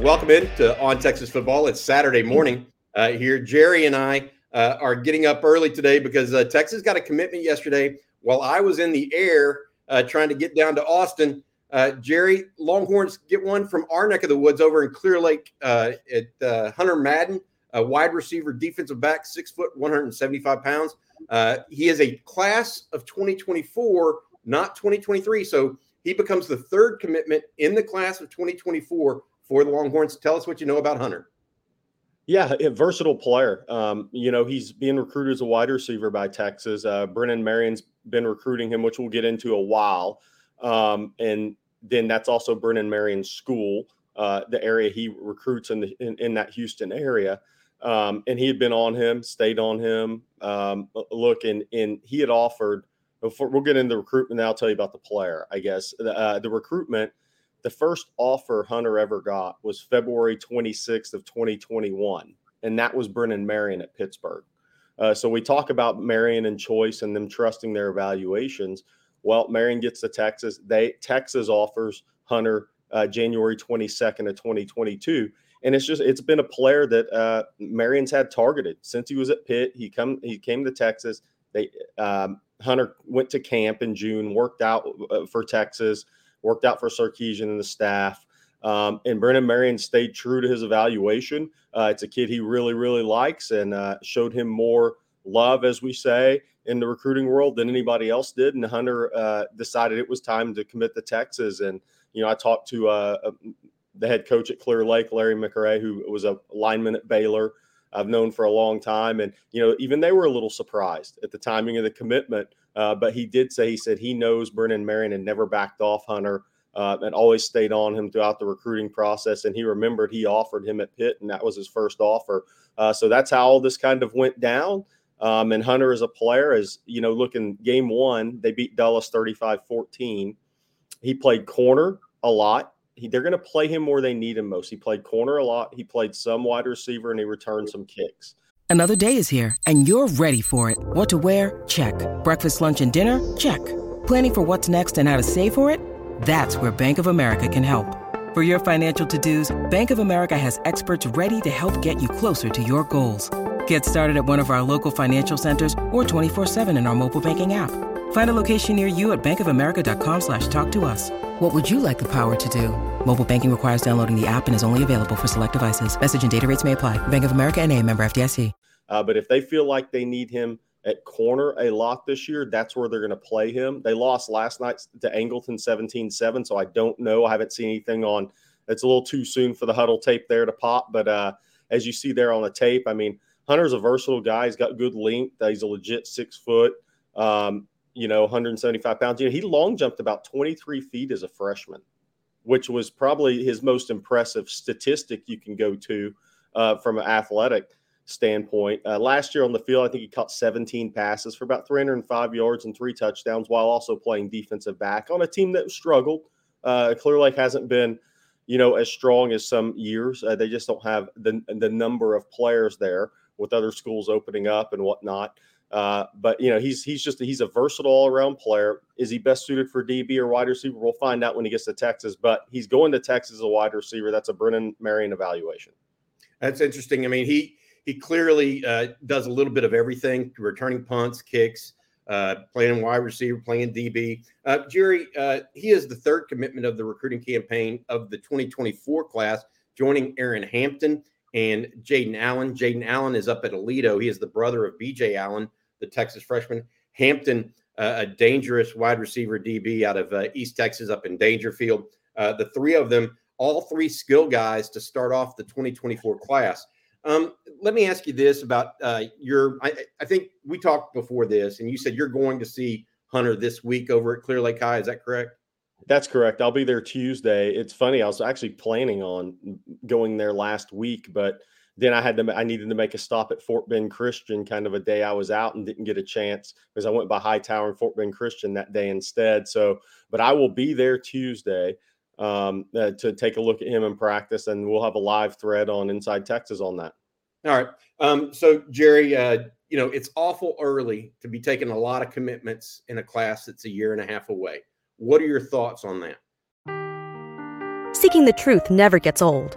Welcome in to On Texas Football. It's Saturday morning uh, here. Jerry and I uh, are getting up early today because uh, Texas got a commitment yesterday while I was in the air uh, trying to get down to Austin. Uh, Jerry, Longhorns get one from our neck of the woods over in Clear Lake uh, at Hunter Madden, a wide receiver, defensive back, six foot, 175 pounds. he is a class of 2024, not 2023. So he becomes the third commitment in the class of 2024 for the Longhorns. Tell us what you know about Hunter. Yeah, a versatile player. Um, you know, he's being recruited as a wide receiver by Texas. Uh, Brennan Marion's been recruiting him, which we'll get into a while. Um, and then that's also Brennan Marion's school, uh, the area he recruits in, the, in, in that Houston area. Um, and he had been on him, stayed on him. Um, look, and, and he had offered before we'll get into the recruitment. Then I'll tell you about the player. I guess uh, the recruitment. The first offer Hunter ever got was February 26th of 2021, and that was Brennan Marion at Pittsburgh. Uh, so we talk about Marion and Choice and them trusting their evaluations. Well, Marion gets to Texas. They Texas offers Hunter uh, January 22nd of 2022 and it's just it's been a player that uh, Marion's had targeted since he was at Pitt. He come he came to Texas. They um, Hunter went to camp in June, worked out uh, for Texas, worked out for Sarkisian and the staff. Um, and Brennan Marion stayed true to his evaluation. Uh, it's a kid he really, really likes and uh, showed him more love, as we say, in the recruiting world than anybody else did. And Hunter uh, decided it was time to commit to Texas. And, you know, I talked to uh, uh, the head coach at Clear Lake, Larry McRae, who was a lineman at Baylor. I've known for a long time. And, you know, even they were a little surprised at the timing of the commitment. Uh, but he did say, he said he knows Brennan Marion and never backed off Hunter uh, and always stayed on him throughout the recruiting process. And he remembered he offered him at Pitt, and that was his first offer. Uh, so that's how all this kind of went down. Um, and Hunter as a player, as you know, looking game one, they beat Dallas 35 14. He played corner a lot he, they're going to play him where they need him most. He played corner a lot. He played some wide receiver, and he returned some kicks. Another day is here, and you're ready for it. What to wear? Check. Breakfast, lunch, and dinner? Check. Planning for what's next and how to save for it? That's where Bank of America can help. For your financial to-dos, Bank of America has experts ready to help get you closer to your goals. Get started at one of our local financial centers or 24-7 in our mobile banking app. Find a location near you at bankofamerica.com slash talk to us. What would you like the power to do? Mobile banking requires downloading the app and is only available for select devices. Message and data rates may apply. Bank of America and a member FDIC. Uh, but if they feel like they need him at corner a lot this year, that's where they're going to play him. They lost last night to Angleton 17-7, so I don't know. I haven't seen anything on – it's a little too soon for the Hudl tape there to pop. But uh, as you see there on the tape, I mean, Hunter's a versatile guy. He's got good length. He's a legit six foot. Um, you know, 175 pounds. You know, he long jumped about 23 feet as a freshman, which was probably his most impressive statistic you can go to uh, from an athletic standpoint. Uh, last year on the field, I think he caught 17 passes for about 305 yards and three touchdowns while also playing defensive back on a team that struggled. Uh, Clear Lake hasn't been, you know, as strong as some years. Uh, they just don't have the, the number of players there with other schools opening up and whatnot. Uh, but you know, he's he's just he's a versatile all around player. Is he best suited for DB or wide receiver? We'll find out when he gets to Texas. But he's going to Texas as a wide receiver. That's a Brennan Marion evaluation. That's interesting. I mean, he he clearly uh, does a little bit of everything: returning punts, kicks, uh, playing wide receiver, playing DB. Uh, Jerry, uh, he is the third commitment of the recruiting campaign of the 2024 class, joining Aaron Hampton and Jaden Allen. Jaden Allen is up at Aledo. He is the brother of BJ Allen the Texas freshman. Hampton, uh, a dangerous wide receiver DB out of uh, East Texas up in Daingerfield. Uh, the three of them, all three skill guys to start off the 2024 class. Um, let me ask you this about uh, your. I, I, think we talked before this, and you said you're going to see Hunter this week over at Clear Lake High. Is that correct? That's correct. I'll be there Tuesday. It's funny. I was actually planning on going there last week, but then I had to I needed to make a stop at Fort Bend Christian, kind of a day I was out and didn't get a chance because I went by Hightower and Fort Bend Christian that day instead. So, but I will be there Tuesday um, uh, to take a look at him in practice, and we'll have a live thread on Inside Texas on that. All right. Um, so Jerry, uh, you know it's awful early to be taking a lot of commitments in a class that's a year and a half away. What are your thoughts on that? Seeking the truth never gets old.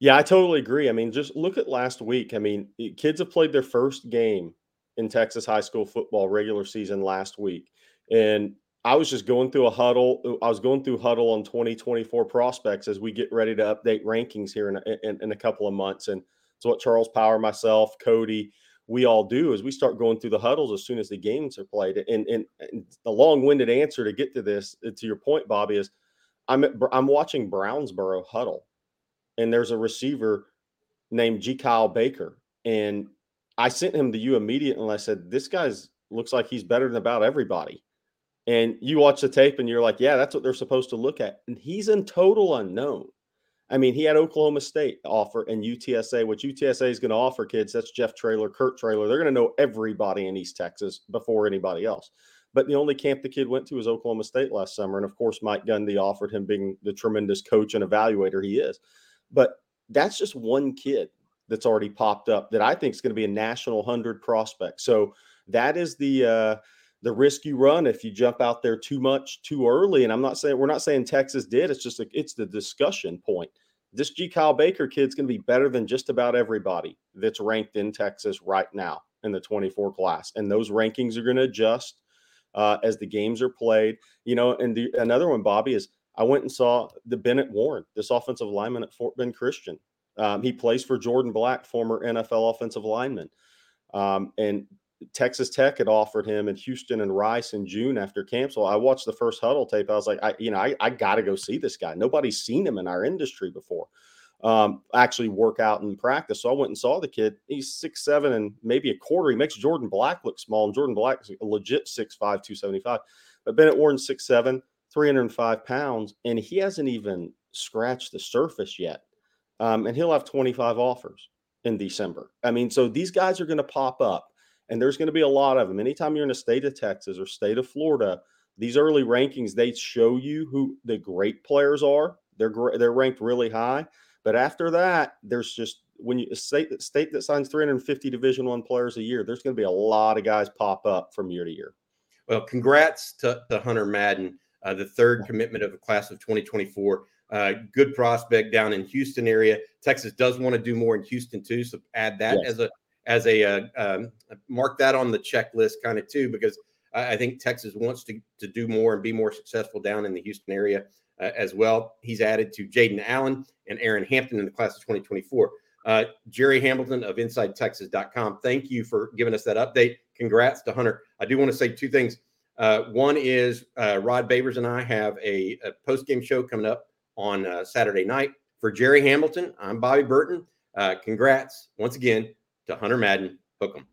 Yeah, I totally agree. I mean, just look at last week. I mean, kids have played their first game in Texas high school football regular season last week. And I was just going through a Hudl. Uh, I was going through Hudl on 2024 prospects as we get ready to update rankings here in a, in, in a couple of months. And it's what Charles Power, myself, Cody, we all do is we start going through the Hudls as soon as the games are played. And, and, and the long-winded answer to get to this, uh, to your point, Bobby, is I'm I'm watching Brownsboro Hudl and there's a receiver named G. Kyle Baker. And I sent him to you immediately and I said, This guy's looks like he's better than about everybody. And you watch the tape and you're like, Yeah, that's what they're supposed to look at. And he's in total unknown. I mean, he had Oklahoma State offer and UTSA, which UTSA is going to offer kids. That's Jeff Traylor, Kurt Traylor. They're going to know everybody in East Texas before anybody else. But the only camp the kid went to was Oklahoma State last summer. And of course, Mike Gundy offered him being the tremendous coach and evaluator he is. But that's just one kid that's already popped up that I think is going to be a national hundred prospect. So that is the uh, the risk you run if you jump out there too much too early. And I'm not saying we're not saying Texas did. It's just it's the discussion point. This G. Kyle Baker kid's going to be better than just about everybody that's ranked in Texas right now in the 24 class, and those rankings are going to adjust uh, as the games are played. You know, and the, another one, Bobby, is I went and saw the Bennett Warren, this offensive lineman at Fort Bend Christian. Um, he plays for Jordan Black, former NFL offensive lineman. Um, and Texas Tech had offered him in Houston and Rice in June after camp. So I watched the first Hudl tape. I was like, I, you know, I, I got to go see this guy. Nobody's seen him in our industry before. Um, actually work out and practice. So I went and saw the kid. He's six seven and maybe a quarter. He makes Jordan Black look small, and Jordan Black is a legit six five, two seventy five. But Bennett Warren six seven. 305 pounds, and he hasn't even scratched the surface yet. Um, and he'll have 25 offers in December. I mean, so these guys are going to pop up, and there's going to be a lot of them. Anytime you're in a state of Texas or state of Florida, these early rankings they show you who the great players are. They're they're ranked really high, but after that, there's just when you state state that signs 350 Division One players a year, there's going to be a lot of guys pop up from year to year. Well, congrats to, to Hunter Madden uh, the third commitment of the class of 2024. Uh, good prospect down in Houston area. Texas does want to do more in Houston too, so add that yes. as a as a uh, um, mark that on the checklist kind of too, because I, I, think Texas wants to to do more and be more successful down in the Houston area uh, as well. He's added to Jaden Allen and Aaron Hampton in the class of 2024. Uh, Jerry Hamilton of InsideTexas.com. Thank you for giving us that update. Congrats to Hunter. I do want to say two things. Uh, one is uh, Rod Babers and I have a, a post game show coming up on uh, Saturday night. For Jerry Hamilton, I'm Bobby Burton. Uh, congrats once again to Hunter Madden. Hook 'em.